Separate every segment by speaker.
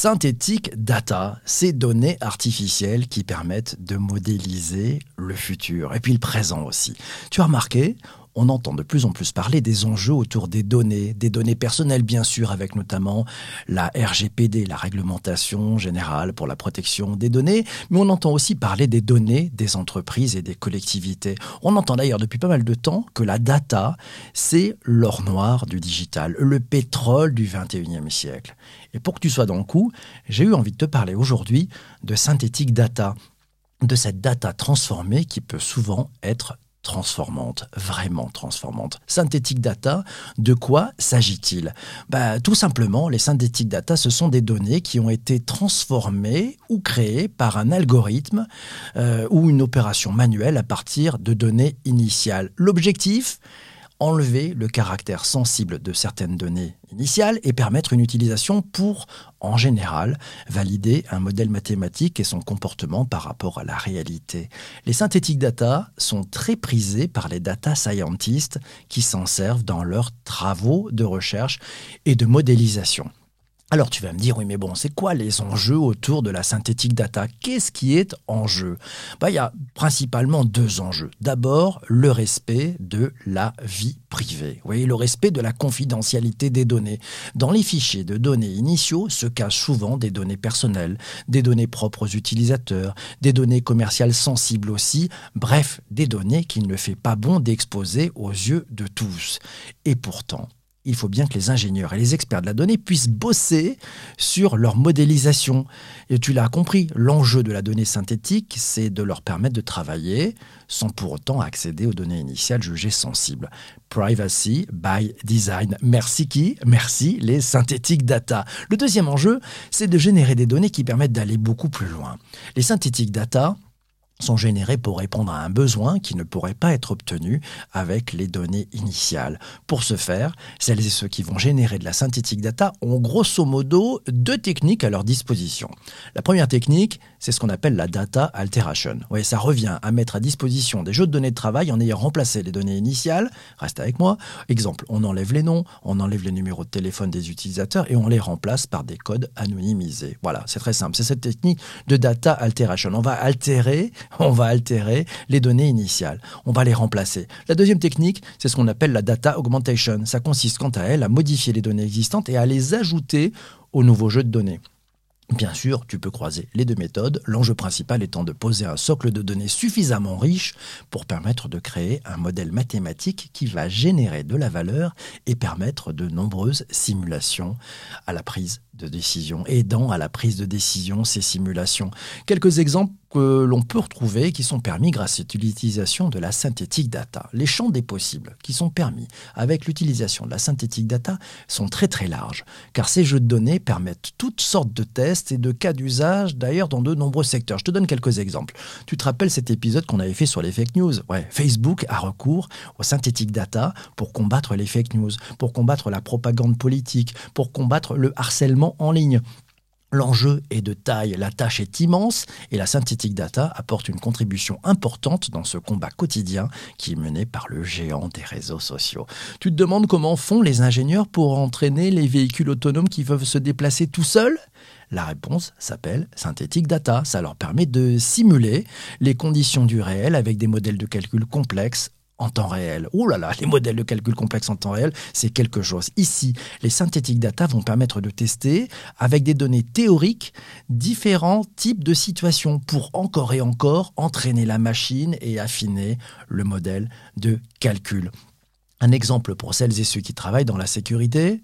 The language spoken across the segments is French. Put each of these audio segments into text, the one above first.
Speaker 1: Synthétique data, ces données artificielles qui permettent de modéliser le futur et puis le présent aussi. Tu as remarqué, on entend de plus en plus parler des enjeux autour des données, des données personnelles bien sûr, avec notamment la RGPD, la réglementation générale pour la protection des données, mais on entend aussi parler des données des entreprises et des collectivités. On entend d'ailleurs depuis pas mal de temps que la data, c'est l'or noir du digital, le pétrole du 21e siècle. Et pour que tu sois dans le coup, j'ai eu envie de te parler aujourd'hui de synthétique data de cette data transformée qui peut souvent être transformante, vraiment transformante. Synthétique data, de quoi s'agit-il? Bah, Tout simplement, les synthétiques data, ce sont des données qui ont été transformées ou créées par un algorithme euh, ou une opération manuelle à partir de données initiales. L'objectif? Enlever le caractère sensible de certaines données initiales et permettre une utilisation pour, en général, valider un modèle mathématique et son comportement par rapport à la réalité. Les synthétiques data sont très prisés par les data scientists qui s'en servent dans leurs travaux de recherche et de modélisation. Alors tu vas me dire, oui mais bon, c'est quoi les enjeux autour de la synthétique data? Qu'est-ce qui est en jeu? Bah, Il y a principalement deux enjeux. D'abord, le respect de la vie privée. Oui, le respect de la confidentialité des données. Dans les fichiers de données initiaux se cachent souvent des données personnelles, des données propres aux utilisateurs, des données commerciales sensibles aussi, bref, des données qu'il ne fait pas bon d'exposer aux yeux de tous. Et pourtant, il faut bien que les ingénieurs et les experts de la donnée puissent bosser sur leur modélisation. Et tu l'as compris, l'enjeu de la donnée synthétique, c'est de leur permettre de travailler sans pour autant accéder aux données initiales jugées sensibles. Privacy by design. Merci qui? Merci les synthétiques data. Le deuxième enjeu, c'est de générer des données qui permettent d'aller beaucoup plus loin. Les synthétiques data, sont générés pour répondre à un besoin qui ne pourrait pas être obtenu avec les données initiales. Pour ce faire, celles et ceux qui vont générer de la synthétique data ont grosso modo deux techniques à leur disposition. La première technique, c'est ce qu'on appelle la data alteration. Oui, ça revient à mettre à disposition des jeux de données de travail en ayant remplacé les données initiales. Reste avec moi. Exemple, on enlève les noms, on enlève les numéros de téléphone des utilisateurs et on les remplace par des codes anonymisés. Voilà, c'est très simple. C'est cette technique de data alteration. On va altérer on va altérer les données initiales. On va les remplacer. La deuxième technique, c'est ce qu'on appelle la data augmentation. Ça consiste quant à elle à modifier les données existantes et à les ajouter au nouveau jeu de données. Bien sûr, tu peux croiser les deux méthodes, l'enjeu principal étant de poser un socle de données suffisamment riche pour permettre de créer un modèle mathématique qui va générer de la valeur et permettre de nombreuses simulations à la prise de décision, aidant à la prise de décision ces simulations. Quelques exemples que l'on peut retrouver qui sont permis grâce à l'utilisation de la synthétique data. Les champs des possibles qui sont permis avec l'utilisation de la synthétique data sont très très larges, car ces jeux de données permettent toutes sortes de tests et de cas d'usage, d'ailleurs dans de nombreux secteurs. Je te donne quelques exemples. Tu te rappelles cet épisode qu'on avait fait sur les fake news? Ouais, Facebook a recours aux synthétiques data pour combattre les fake news, pour combattre la propagande politique, pour combattre le harcèlement en ligne. L'enjeu est de taille, la tâche est immense et la synthétique data apporte une contribution importante dans ce combat quotidien qui est mené par le géant des réseaux sociaux. Tu te demandes comment font les ingénieurs pour entraîner les véhicules autonomes qui peuvent se déplacer tout seuls? La réponse s'appelle synthétique data. Ça leur permet de simuler les conditions du réel avec des modèles de calcul complexes en temps réel. Ouh là là, les modèles de calcul complexes en temps réel, c'est quelque chose. Ici, les synthétiques data vont permettre de tester avec des données théoriques différents types de situations pour encore et encore entraîner la machine et affiner le modèle de calcul. Un exemple pour celles et ceux qui travaillent dans la sécurité,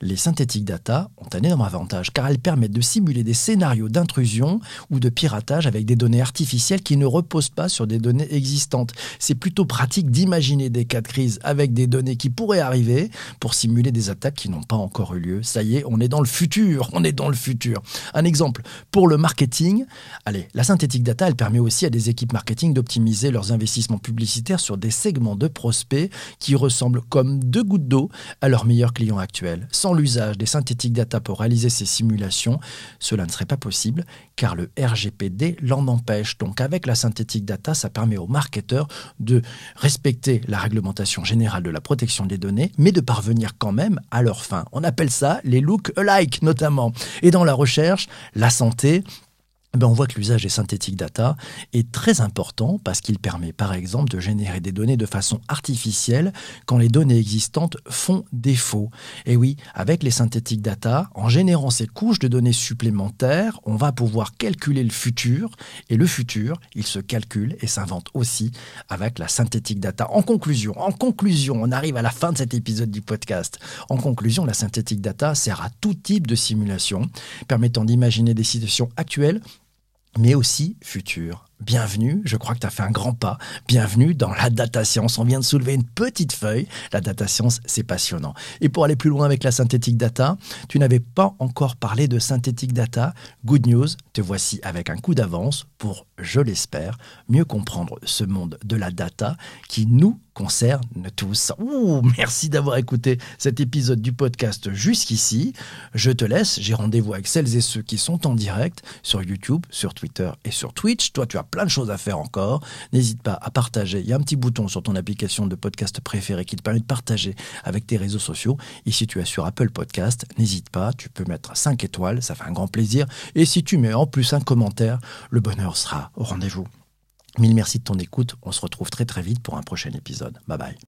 Speaker 1: les synthétiques data ont un énorme avantage car elles permettent de simuler des scénarios d'intrusion ou de piratage avec des données artificielles qui ne reposent pas sur des données existantes. C'est plutôt pratique d'imaginer des cas de crise avec des données qui pourraient arriver pour simuler des attaques qui n'ont pas encore eu lieu. Ça y est, on est dans le futur, on est dans le futur. Un exemple, pour le marketing, allez, la synthétique data, elle permet aussi à des équipes marketing d'optimiser leurs investissements publicitaires sur des segments de prospects qui ressemblent comme deux gouttes d'eau à leurs meilleurs clients actuels. Sans l'usage des synthétiques data pour réaliser ces simulations, cela ne serait pas possible car le RGPD l'en empêche. Donc avec la synthétique data, ça permet aux marketeurs de respecter la réglementation générale de la protection des données, mais de parvenir quand même à leur fin. On appelle ça les look alike notamment. Et dans la recherche, la santé, ben on voit que l'usage des synthétiques data est très important parce qu'il permet par exemple de générer des données de façon artificielle quand les données existantes font défaut. Et oui, avec les synthétiques data, en générant ces couches de données supplémentaires, on va pouvoir calculer le futur et le futur, il se calcule et s'invente aussi avec la synthétique data. En conclusion, en conclusion, on arrive à la fin de cet épisode du podcast. En conclusion, la synthétique data sert à tout type de simulation, permettant d'imaginer des situations actuelles mais aussi futur. Bienvenue, je crois que tu as fait un grand pas. Bienvenue dans la data science. On vient de soulever une petite feuille. La data science, c'est passionnant. Et pour aller plus loin avec la synthétique data, tu n'avais pas encore parlé de synthétique data. Good news, te voici avec un coup d'avance pour, je l'espère, mieux comprendre ce monde de la data qui nous concerne tous. Ouh, merci d'avoir écouté cet épisode du podcast jusqu'ici. Je te laisse, j'ai rendez-vous avec celles et ceux qui sont en direct sur YouTube, sur Twitter et sur Twitch. Toi, tu as plein de choses à faire encore. N'hésite pas à partager. Il y a un petit bouton sur ton application de podcast préférée qui te permet de partager avec tes réseaux sociaux. Et si tu es sur Apple Podcast, n'hésite pas, tu peux mettre 5 étoiles, ça fait un grand plaisir. Et si tu mets en plus un commentaire, le bonheur sera au rendez-vous. Mille merci de ton écoute. On se retrouve très très vite pour un prochain épisode. Bye bye.